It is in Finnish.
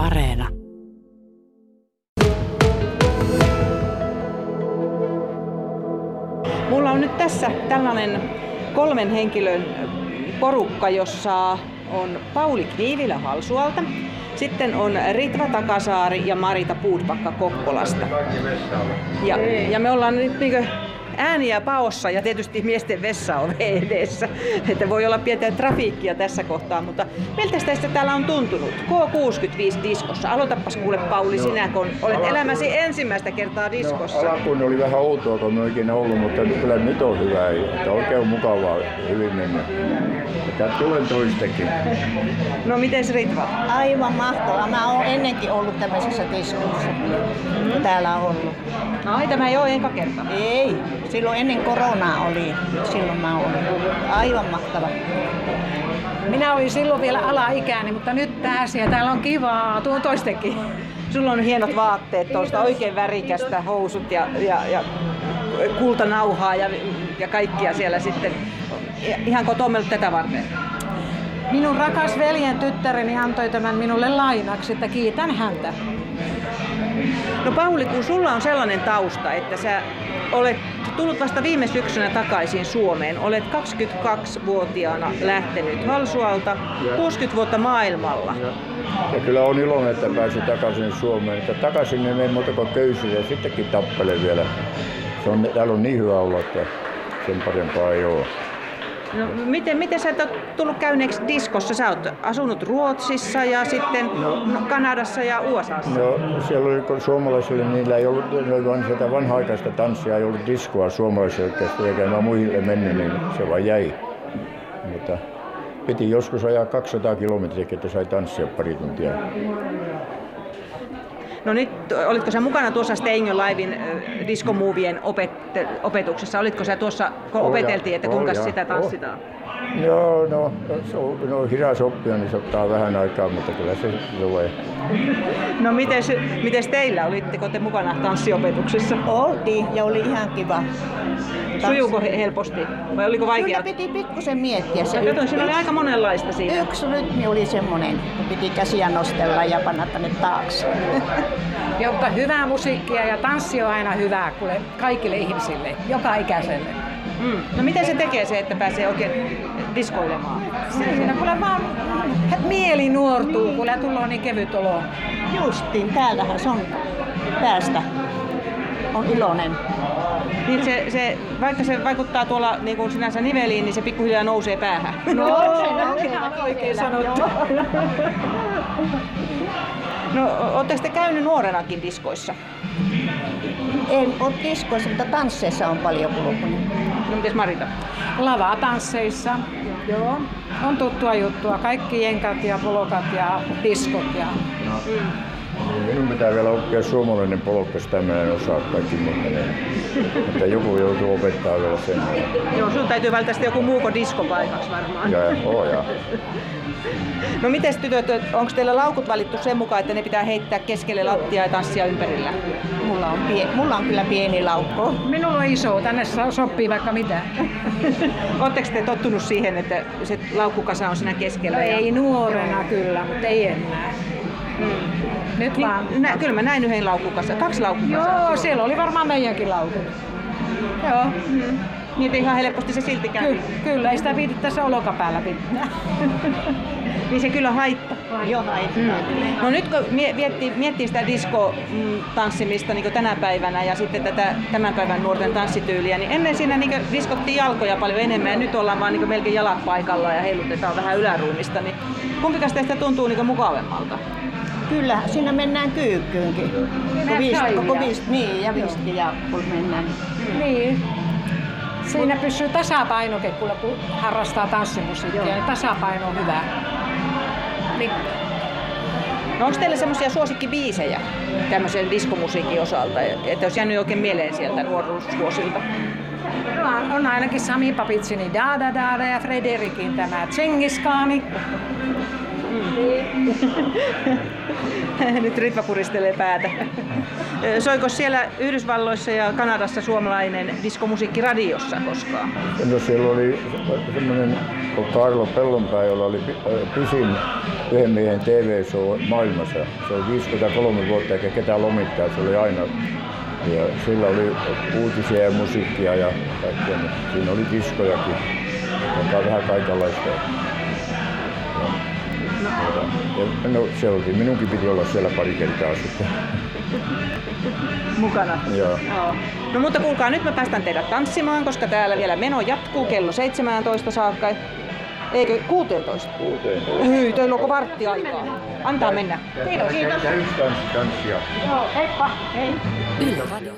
Areena. Mulla on nyt tässä tällainen kolmen henkilön porukka, jossa on Pauli Kniivilä Halsualta, sitten on Ritva Takasaari ja Marita Puutpakka Kokkolasta. Ja, ja me ollaan nyt niin ääniä paossa ja tietysti miesten vessa on edessä. Että voi olla pientä trafiikkia tässä kohtaa, mutta miltä teistä täällä on tuntunut? K65 diskossa. Aloitapas kuule Pauli sinä, kun olet elämäsi ensimmäistä kertaa diskossa. Alkuun oli vähän outoa, kun ikinä ollut, mutta kyllä nyt on hyvä. Että oikein mukavaa hyvin mennä. Ja tulen toistekin. No miten Ritva? Aivan mahtavaa. Mä oon ennenkin ollut tämmöisessä diskossa. Mm. Täällä on ollut. No ai, tämä ei ole eka kerta. Ei. Silloin ennen koronaa oli. Silloin mä olin. Aivan mahtava. Minä olin silloin vielä alaikäinen, mutta nyt pääsin ja täällä on kivaa. Tuon toistekin. Sulla on hienot vaatteet, tuosta oikein värikästä, housut ja, ja, ja kultanauhaa ja, ja kaikkia siellä sitten. Ihan kotoa tätä varten. Minun rakas veljen tyttäreni antoi tämän minulle lainaksi, että kiitän häntä. No Pauli, kun sulla on sellainen tausta, että sä olet tullut vasta viime syksynä takaisin Suomeen. Olet 22-vuotiaana lähtenyt Halsualta, 60 vuotta maailmalla. Ja kyllä on iloinen, että pääsin takaisin Suomeen. Että takaisin ei mene muuta kuin köysiä ja sittenkin tappele vielä. Se on, täällä on niin hyvä olla, että sen parempaa ei ole. No, miten, miten sä et tullut käyneeksi diskossa? Sä oot asunut Ruotsissa ja sitten no, Kanadassa ja USAssa. No siellä oli kun suomalaisille, niillä ei ollut, ne oli vain sitä vanha-aikaista tanssia, ei ollut diskoa suomalaisille, eikä mä muille mennyt, niin se vaan jäi. Mutta piti joskus ajaa 200 kilometriä, että sai tanssia pari tuntia. No nyt, olitko sä mukana tuossa Staying Alivein diskomuuvien opet- opetuksessa? Olitko sä tuossa, kun opeteltiin, että kuinka sitä tanssitaan? Joo, no, no, no hidas oppia, niin se ottaa vähän aikaa, mutta kyllä se tulee. No miten mites teillä? Olitteko te mukana tanssiopetuksessa? Oltiin ja oli ihan kiva. Sujuuko helposti vai oliko vaikeaa? Kyllä piti pikkusen miettiä se. Katsoin, siinä oli aika monenlaista siinä. Yksi rytmi oli semmoinen, kun piti käsiä nostella ja panna tänne taakse. Jotta hyvää musiikkia ja tanssi on aina hyvää kuule, kaikille ihmisille, joka ikäiselle. Mm. No miten se tekee se, että pääsee oikein diskoilemaan? Siinä kuule vaan mieli nuortuu, kun tulee niin kevyt olo. Justiin, täällähän se on päästä. On iloinen. Niin se, se, vaikka se vaikuttaa tuolla niin kuin sinänsä niveliin, niin se pikkuhiljaa nousee päähän. No, se on ihan oikein sanottu. No, ootteko te käynyt nuorenakin diskoissa? En ole diskoissa, mutta tansseissa on paljon kulkunut. No mites Marita? Lavatansseissa, joo. On tuttua juttua. Kaikki jenkat ja polokat ja diskot. Ja... No. Mm. Minun pitää vielä oppia suomalainen polkka, sitä mä en osaa kaikki mutta, mutta joku joutuu opettaa vielä sen. Joo, sun täytyy välttää sitten joku muuko diskopaikaksi varmaan. Ja, oh, ja. No miten tytöt, onko teillä laukut valittu sen mukaan, että ne pitää heittää keskelle lattiaa ja tanssia ympärillä? Mulla on, pie- mulla on kyllä pieni laukko. Minulla on iso, tänne sopii vaikka mitä. Oletteko te tottunut siihen, että se laukkukasa on siinä keskellä? No, ja... Ei nuorena kyllä, mutta ei enää. Mm. Nyt niin, vaan. Nä, kyllä mä näin yhden laukkukassa, kaksi laukkukasaa. Joo, siellä oli varmaan meidänkin laukut. Joo. Mm. Niin ihan helposti se silti käy. Ky- kyllä, ei sitä viitit tässä olokapäällä pitää. niin se kyllä haittaa. Joo, haittaa. Mm. No nyt kun miettii, miettii sitä disko-tanssimista niin tänä päivänä ja sitten tätä tämän päivän nuorten tanssityyliä, niin ennen siinä niin diskottiin jalkoja paljon enemmän ja nyt ollaan vaan niin melkein jalat paikalla ja heilutetaan vähän yläruumista. Niin kumpikas teistä tuntuu niin mukavemmalta? Kyllä, siinä mennään kyykkyynkin. Visti, koko visti, niin, ja visti ja kun mennään. Niin. Siinä pysyy tasapainokin, kun harrastaa tanssimusiikkia, niin tasapaino on hyvä. Niin. No onko teillä semmoisia suosikkibiisejä tämmöisen diskomusiikin osalta, että olisi jäänyt oikein mieleen sieltä nuoruusvuosilta? No, on ainakin Sami Papitsini Da Da Da ja Frederikin tämä Tsengiskaani. Nyt Ritva puristelee päätä. Soiko siellä Yhdysvalloissa ja Kanadassa suomalainen diskomusiikki radiossa koskaan? No siellä oli semmoinen kuin Karlo Pellonpää, jolla oli pisin yhden miehen TV-show maailmassa. Se oli 53 vuotta eikä ketään lomittaa, se oli aina. Ja sillä oli uutisia ja musiikkia ja kaikkea. Siinä oli diskojakin. Joka vähän kaikenlaista. Ja, ja, no se oli, minunkin piti olla siellä pari kertaa sitten. Mukana. Joo. Joo. No mutta kuulkaa, nyt mä päästän teidät tanssimaan, koska täällä vielä meno jatkuu kello 17 saakka. Eikö 16? Uuteen. Hyi, teillä onko vartti aikaa? Antaa mennä. Kiitos. Tanssi, tanssia. Joo, heippa. Hei. Yle Radio.